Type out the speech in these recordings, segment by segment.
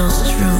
Yours truly,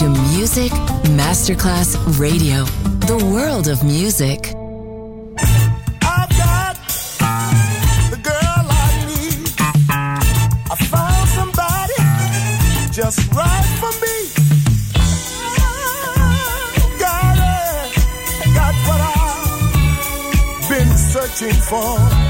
To Music Masterclass Radio, the world of music. I've got the girl I need. I found somebody just right for me. Got it, got what I've been searching for.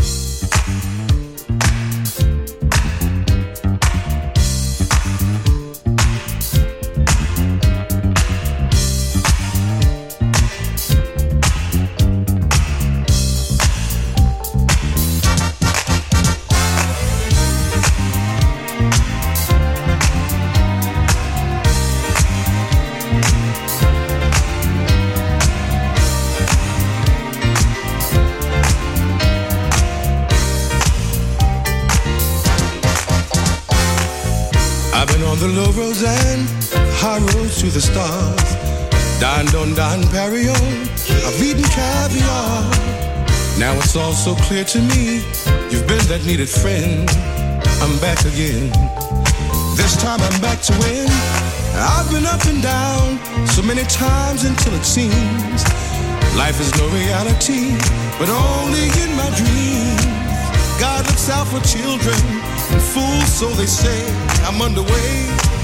The stars. Dined on Don Perio, I've eaten caviar. Now it's all so clear to me. You've been that needed friend. I'm back again. This time I'm back to win. I've been up and down so many times until it seems life is no reality, but only in my dreams. God looks out for children and fools, so they say. I'm underway.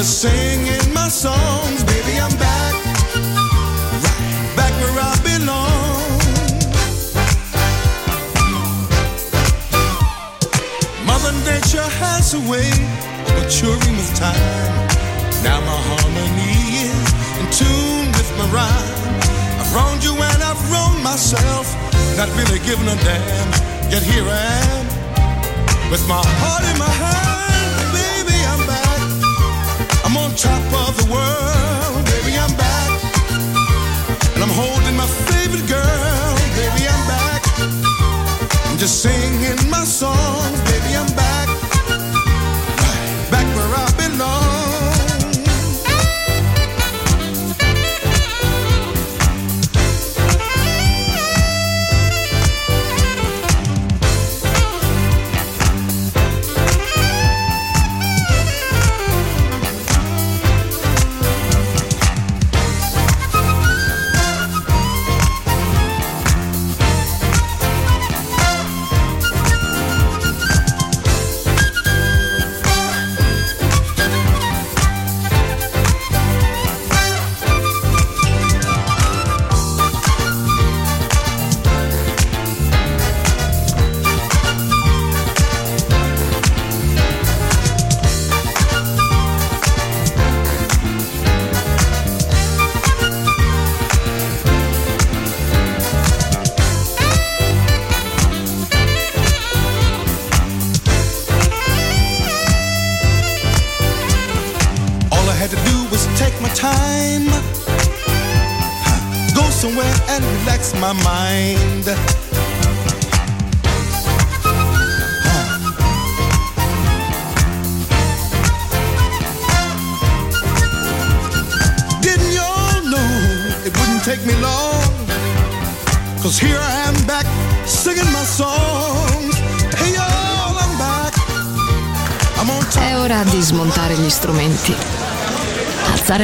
Just singing my songs, baby. I'm back, right back where I belong. Mother Nature has a way of maturing with time. Now my harmony tune with my rhyme. I've wronged you and I've wronged myself, not really giving a damn. Yet here I am, with my heart in my hand. Baby, I'm back. I'm on top of the world. Baby, I'm back. And I'm holding my favorite girl. Baby, I'm back. I'm just singing my song.